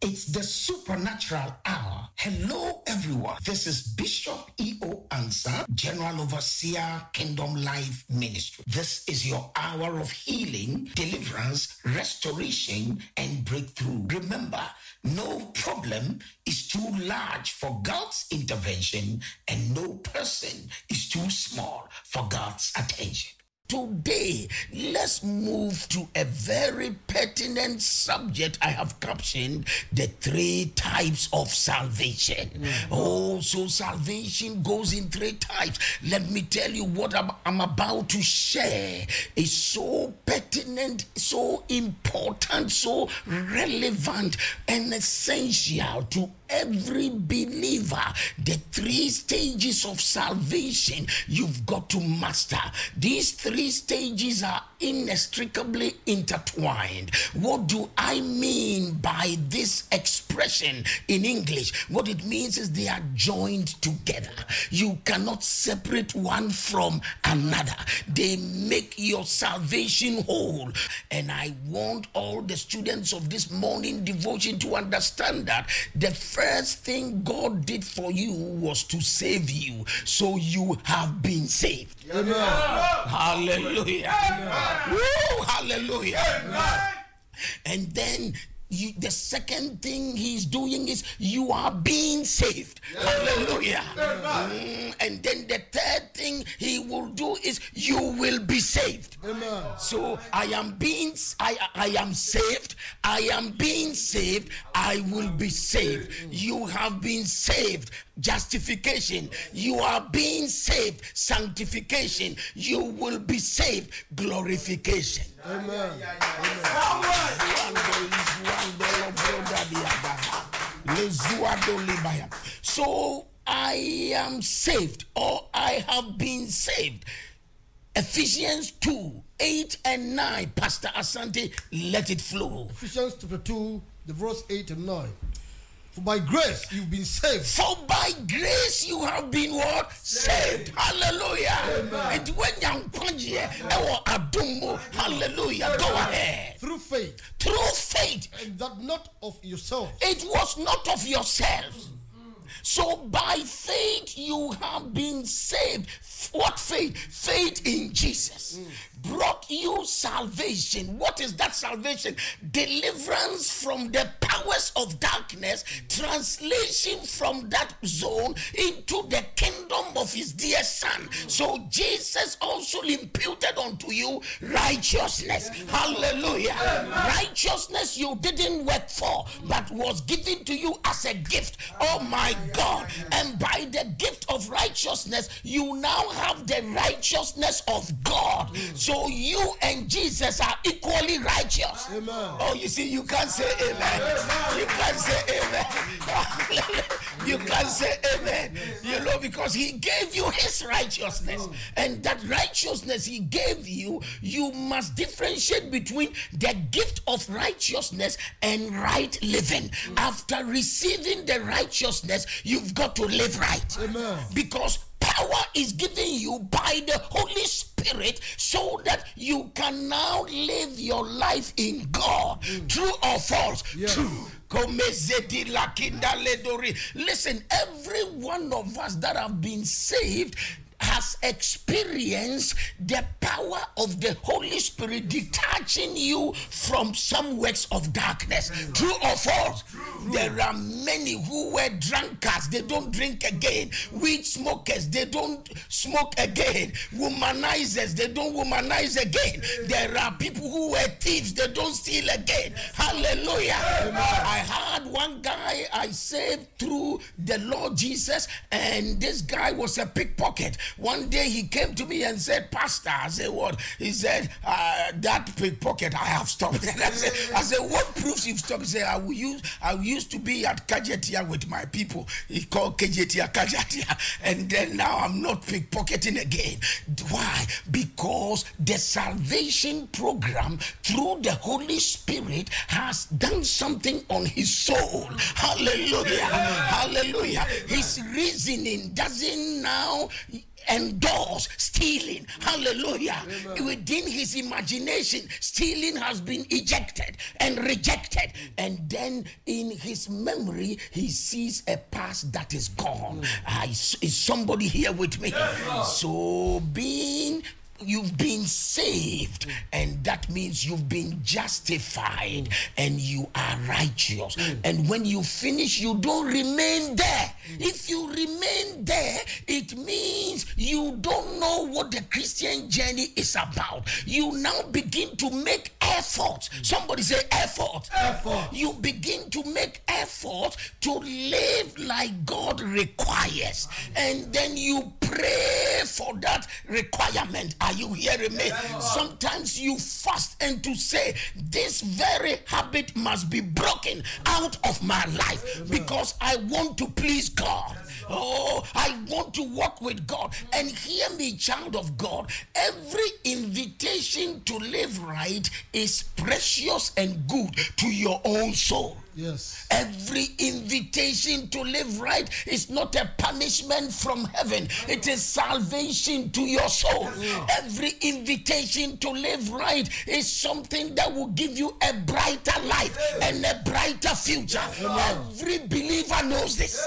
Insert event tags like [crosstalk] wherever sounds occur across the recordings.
It's the supernatural hour. Hello, everyone. This is Bishop E.O. Ansah, General Overseer, Kingdom Life Ministry. This is your hour of healing, deliverance, restoration, and breakthrough. Remember, no problem is too large for God's intervention, and no person is too small for God's attention. Today, let's move to a very pertinent subject I have captioned the three types of salvation. Mm-hmm. Oh, so salvation goes in three types. Let me tell you what I'm, I'm about to share is so pertinent, so important, so relevant, and essential to every believer. The three stages of salvation you've got to master. These three stages are inextricably intertwined. What do I mean by this expression in English? What it means is they are joined together. You cannot separate one from another. They make your salvation whole. And I want all the students of this morning devotion to understand that the first thing God did for you was to save you. So you have been saved. Amen. Hallelujah. Amen. Woo, hallelujah. Amen. And then you, the second thing he's doing is you are being saved. Yeah. Hallelujah. Mm, and then the third thing he will do is you will be saved. Amen. So I am being I I am saved. I am being saved. I will be saved. You have been saved. Justification. You are being saved. Sanctification. You will be saved. Glorification. Amen. So I am saved or I have been saved. Ephesians 2 8 and 9. Pastor Asante, let it flow. Ephesians chapter 2, the verse 8 and 9. For by grace you've been saved. For by grace you have been what? Saved. Hallelujah. And when you Hallelujah. Go ahead. Through faith. Through faith. And that not of yourself. It was not of yourselves. So by faith you have been saved. What faith? Faith in Jesus. Mm brought you salvation. What is that salvation? Deliverance from the powers of darkness, translation from that zone into the kingdom of his dear son. So Jesus also imputed unto you righteousness. Hallelujah. Righteousness you didn't work for, but was given to you as a gift. Oh my God. And by the gift of righteousness, you now have the righteousness of God. So you and Jesus are equally righteous. Amen. Oh, you see, you can't say amen. amen. You can't say amen. [laughs] you can't say amen. You know, because he gave you his righteousness. And that righteousness he gave you, you must differentiate between the gift of righteousness and right living. After receiving the righteousness, you've got to live right. Amen. Because power is given you by the Holy Spirit so that you can now live your life in God. Mm. True or false? Yeah. True. Listen, every one of us that have been saved has experienced the power of the Holy Spirit detaching you from some works of darkness. True or false? There are many who were drunkards, they don't drink again. Weed smokers, they don't smoke again. Womanizers, they don't womanize again. There are people who were thieves, they don't steal again. Hallelujah. I had one guy I saved through the Lord Jesus, and this guy was a pickpocket. One day he came to me and said, Pastor, I said, what? He said, uh, that pickpocket, I have stopped. [laughs] And I said, I said, what proofs you've stopped? He said, I will use, I used to be at Kajetia with my people. He called Kajetia Kajetia. And then now I'm not pickpocketing again. Why? Because the salvation program through the Holy Spirit has done something on his soul. Hallelujah. Hallelujah. His reasoning doesn't now endorse stealing. Hallelujah. Within his imagination, stealing has been ejected and rejected. And then in his memory, he sees a past that is gone. Uh, is, is somebody here with me? so being you've been saved and that means you've been justified and you are righteous. And when you finish you don't remain there. If you remain there it means you don't know what the christian journey is about. You now begin to make effort. Somebody say effort. Effort. you begin to make effort to live like god requires. And then you pray for that requirement are you hearing me sometimes you fast and to say this very habit must be broken out of my life because i want to please god Oh, I want to walk with God. And hear me, child of God. Every invitation to live right is precious and good to your own soul. Yes. Every invitation to live right is not a punishment from heaven, it is salvation to your soul. Every invitation to live right is something that will give you a brighter life and a brighter future. Every believer knows this.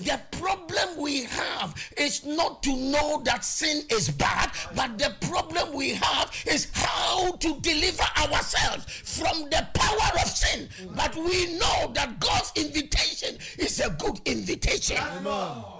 The problem we have is not to know that sin is bad, but the problem we have is how to deliver ourselves from the power of sin. But we know that God's invitation is a good invitation.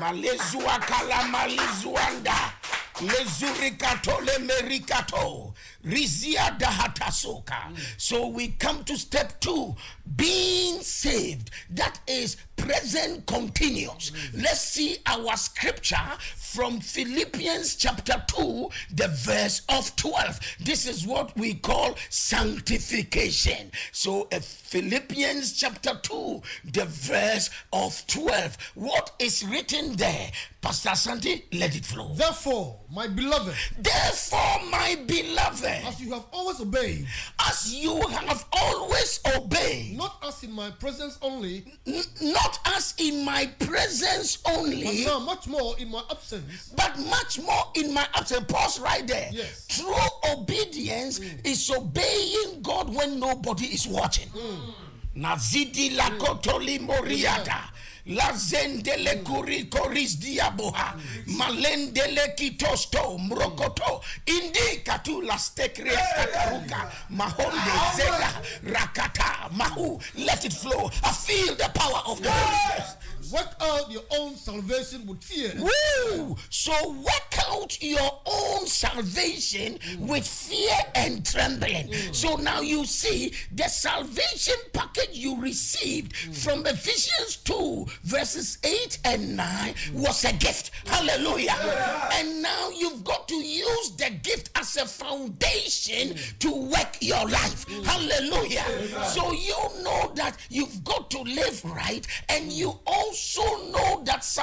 Malezua kala malizuanda. Lezurikato lemerikato. Rizia dahatasoka. So we come to step two. Being saved. That is present continuous. Let's see our scripture from Philippians chapter 2, the verse of 12. This is what we call sanctification. So, uh, Philippians chapter 2, the verse of 12. What is written there? Pastor Santi, let it flow. Therefore, my beloved, Therefore, my beloved, as you have always obeyed, as you have always obeyed, not as in my presence only, n- not as in my presence only. but now much more in my absence, but much more in my absence. Pause right there. Yes. True obedience mm. is obeying God when nobody is watching. Mm. Nazidi lakotoli moriada. Lazendele kuri koris diaboha. Malendele kitosto mrokoto. Indi katu lastekriesta karuka. Mahonde zega rakata mahu. Let it flow. I feel the power of the salvation with fear. Woo! So work out your own salvation with fear and trembling. Mm. So now you see the salvation package you received mm. from Ephesians 2, verses 8 and 9 mm. was a gift. Hallelujah. And now you've got to use the gift as a foundation to work your life. Hallelujah. So you know that you've got to live right and you also know that salvation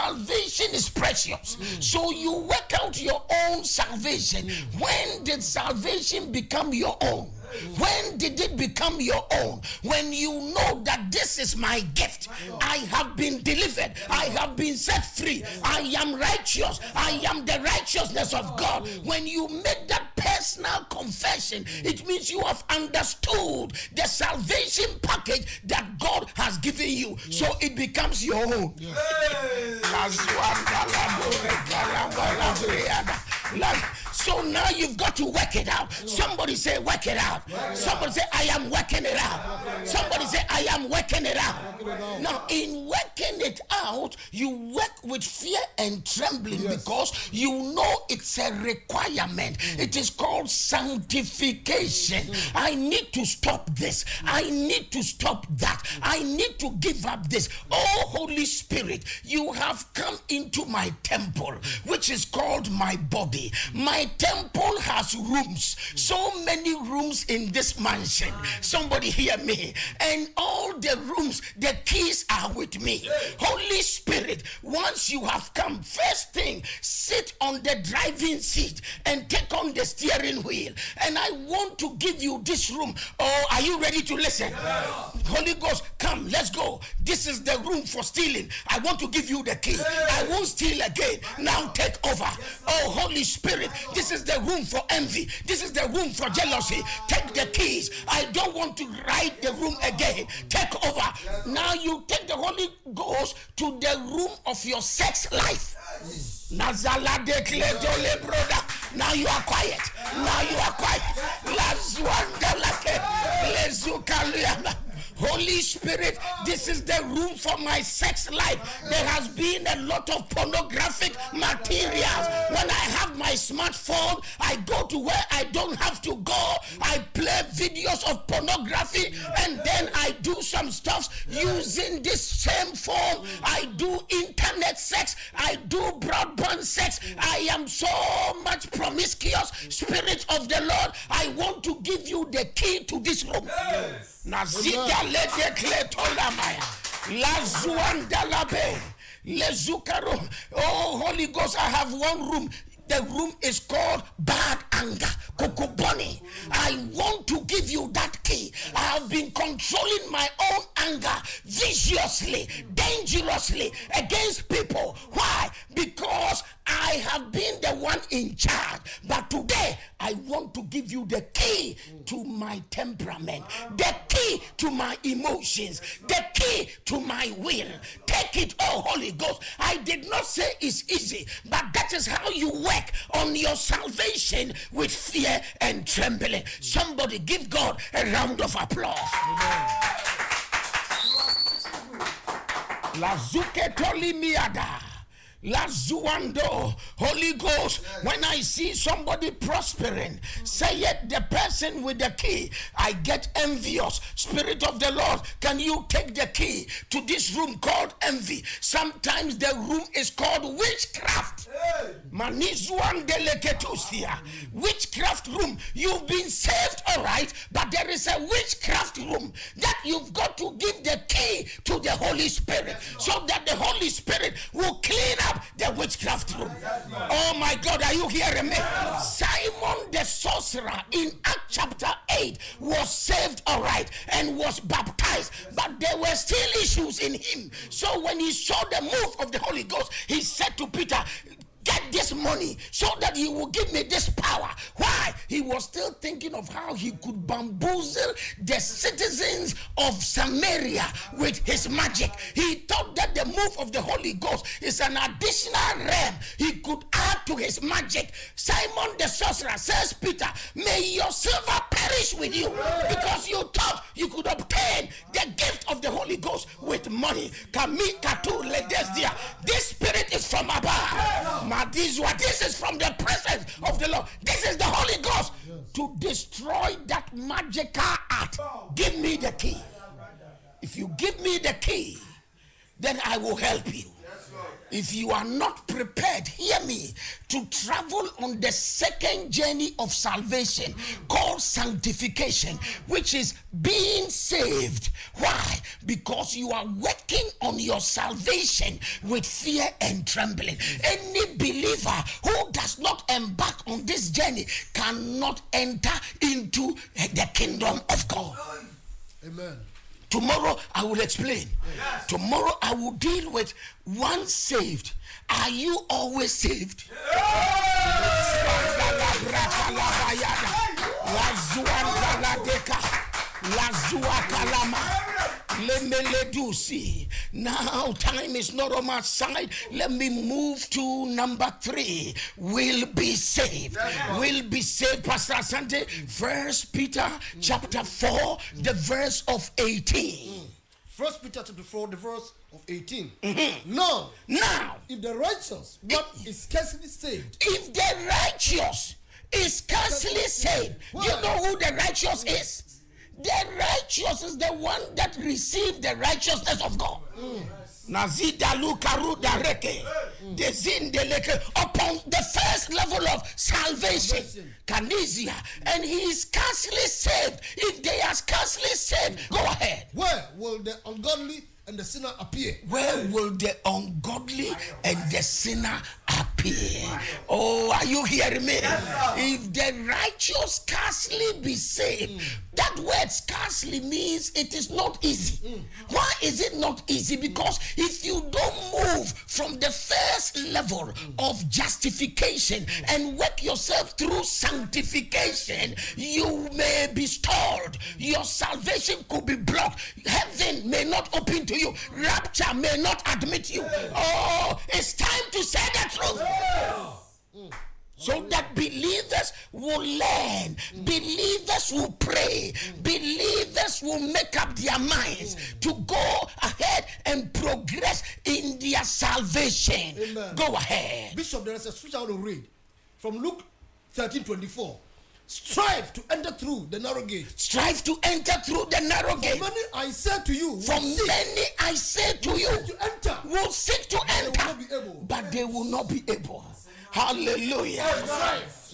is precious. So you work out your own salvation. When did salvation become your own? When did it become your own? When you know that this is my gift. I have been delivered. I have been set free. I am righteous. I am the righteousness of God. When you make that personal confession, it means you have understood the salvation package that God has given you. So it becomes your own. Like, so now you've got to work it out. Somebody say, work it out. Somebody say, I am working it out. I am working it out. Now, in working it out, you work with fear and trembling Yes. because you know it's a requirement. Mm. It is called sanctification. Mm. I need to stop this. Mm. I need to stop that. I need to give up this. Oh, Holy Spirit, you have come into my temple, which is called my body. My temple has rooms, so many rooms in this mansion. Somebody hear me. And all the rooms, the keys are with me. Holy Spirit, once you have come, first thing, sit on the driving seat and take on the steering wheel. And I want to give you this room. Oh, are you ready to listen? Holy Ghost, come, let's go. This is the room for stealing. I want to give you the key. I won't steal again. Now take over. Oh, Holy Spirit, this is the room for envy. This is the room for jealousy. Take the keys. I don't want to ride the room again. Take over. Now you take the Holy Ghost to the room of your sex life. Brother. Now you are quiet. Now you are quiet. Holy Spirit, this is the room for my sex life. There has been a lot of pornographic materials. When I have my smartphone, I go to where I don't have to go. I play videos of pornography and then I do some stuff using this same phone. I do internet sex. I do broadband sex. I am so much promiscuous. Spirit of the Lord, I want to give you the key to this room. Yes. Nazika lede kletolamaya. Lazuandalabe. Lezukaro. Oh, Holy Ghost, I have one room. The room is called bad anger. Kokoboni. I want to give you that key. I have been controlling my own anger viciously, dangerously against people. Why? Because I have been the one in charge. But today, I want to give you the key to my temperament, the key to my emotions, the key to my will. Take it, oh Holy Ghost. I did not say it's easy, but that is how you work on your salvation with fear and trembling. Somebody give God a round of applause. La zuke toli miada. Lazuando, Holy Ghost, when I see somebody prospering, say it the person with the key. I get envious. Spirit of the Lord, can you take the key to this room called envy? Sometimes the room is called witchcraft. Witchcraft room. You've been saved, all right, but there is a witchcraft room that you've got to give the key to the Holy Spirit so that the Holy Spirit will clean up the witchcraft room. Oh my God, are you hearing me? Simon the sorcerer in Act chapter 8 was saved, all right, and was baptized, but there were still issues in him. So when he saw the move of the Holy Ghost, he said to Peter, get this money so that he will give me this power. Why? He was still thinking of how he could bamboozle the citizens of Samaria with his magic. He thought that the move of the Holy Ghost is an additional realm he could add to his magic. Simon the sorcerer says, Peter, may your silver perish with you because you thought you could obtain the gift of the Holy Ghost with money. This spirit is from above. This is from the presence of the Lord. This is the Holy Ghost to destroy that magical art. Give me the key. If you give me the key, then I will help you if you are not prepared, hear me, to travel on the second journey of salvation called sanctification, which is being saved. Why? Because you are working on your salvation with fear and trembling. Any believer who does not embark on this journey cannot enter into the kingdom of God. Amen. Tomorrow I will explain. Yes. Tomorrow I will deal with one saved. Are you always saved? Yes. Now, time is not on my side. Let me move to number three. We'll be saved. We'll be saved, Pastor Asante. First Peter chapter 4, the verse of 18. First Peter chapter 4, the verse of 18. Mm-hmm. Now, now, if the righteous what is scarcely saved, if the righteous is scarcely saved, you know who the righteous is? The righteous is the one that received the righteousness of God. Mm. Nazidalu karuda reke. Dezindeleke. Upon the first level of salvation. Salvation. Canisia. And he is scarcely saved. If they are scarcely saved, go ahead. Where will the ungodly and the sinner appear? Where will the ungodly and the sinner appear? Oh, are you hearing me? If the righteous scarcely be saved, mm. that word scarcely means it is not easy. Mm. Why is it not easy? Because if you don't move from the first level mm. of justification and work yourself through sanctification, you may be stalled. Your salvation could be blocked. Heaven may not open to you. Rapture may not admit you. Oh, it's time to say the truth. So that believers will learn, believers will pray, believers will make up their minds to go ahead and progress in their salvation. Amen. Go ahead. Bishop, there is a scripture I want to read from Luke 13 24. Strive to enter through the narrow gate. Strive to enter through the narrow For gate. many I say to you, For many, I say to you, to enter. will seek to enter, able. but they will not be able. Hallelujah.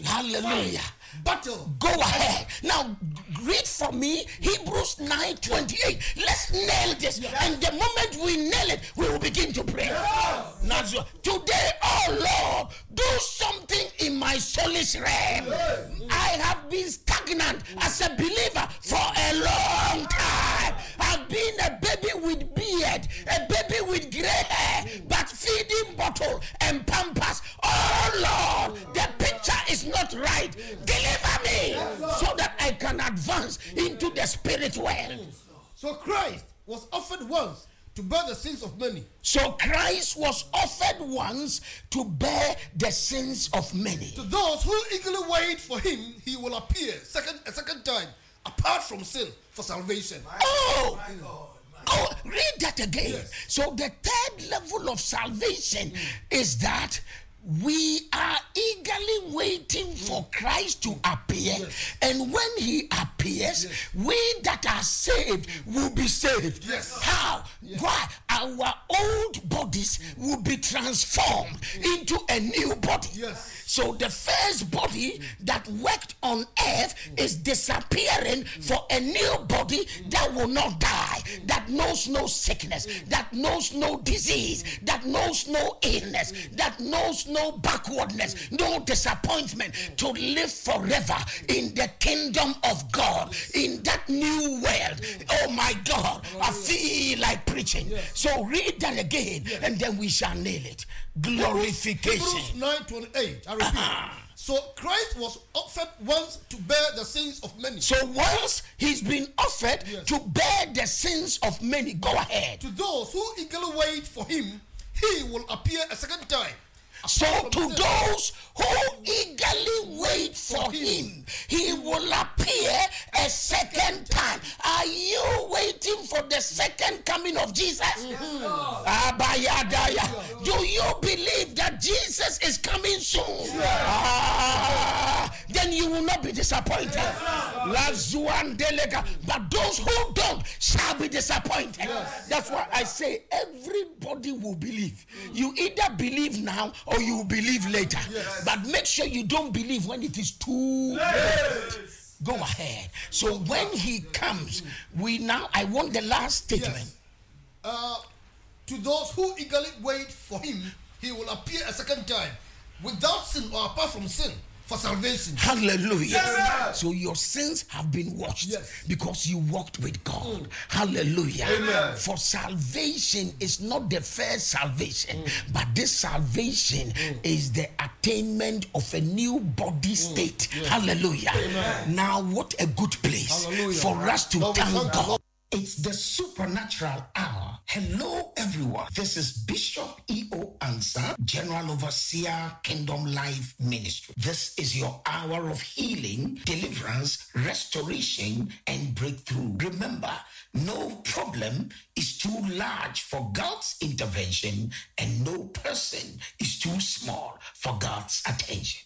Hallelujah. Battle. Go ahead. Now read for me Hebrews 9 28. Let's nail this. And the moment we nail it, we will begin to pray. Now, today, oh Lord, do something in my soulish realm. I have been stagnant as a believer for a long time. Been a baby with beard, a baby with gray hair, but feeding bottle and pampers. Oh Lord, the picture is not right. Deliver me so that I can advance into the spirit world. So Christ was offered once to bear the sins of many. So Christ was offered once to bear the sins of many. To those who eagerly wait for him, he will appear second a second time, apart from sin, for salvation. Oh, go oh, read that again. Yes. So the third level of salvation is that we are eagerly waiting for Christ to appear, Yes. and when He appears, we that are saved will be saved. Yes. How? Why? Our old bodies will be transformed into a new body. Yes. So the first body that worked on earth is disappearing for a new body that will not die, that knows no sickness, that knows no disease, that knows no illness, that knows no backwardness, no disappointment, to live forever in the kingdom of God, in that new world. Oh my God, I feel like preaching. So read that again, and then we shall nail it. Glorification. Hebrews 9 28. I repeat. Uh-huh. So Christ was offered once to bear the sins of many. So once he's been offered Yes. to bear the sins of many, go ahead. To those who eagerly wait for him, he will appear a second time. So to those who eagerly wait for him, he will appear a second time. Are you waiting for the second coming of Jesus? Do you believe that Jesus is coming soon? Ah, then you will not be disappointed. But those who don't shall be disappointed. That's why I say everybody will believe. You either believe now or you will believe later. But make sure you don't believe when it is too late. Go ahead. So when he comes, we now I want the last statement. Yes. Uh, to those who eagerly wait for him, he will appear a second time without sin or apart from sin for salvation. Hallelujah. So your sins have been washed Yes. because you walked with God. Mm. Hallelujah. For salvation is not the first salvation, mm. but this salvation mm. is the attainment of a new body state. Hallelujah. Now, what a good place Hallelujah. for us to thank thank God. It's the supernatural hour. Hello, everyone. This is Bishop E.O. Ansah, General Overseer, Kingdom Life Ministry. This is your hour of healing, deliverance, restoration, and breakthrough. Remember, no problem is too large for God's intervention, and no person is too small for God's attention.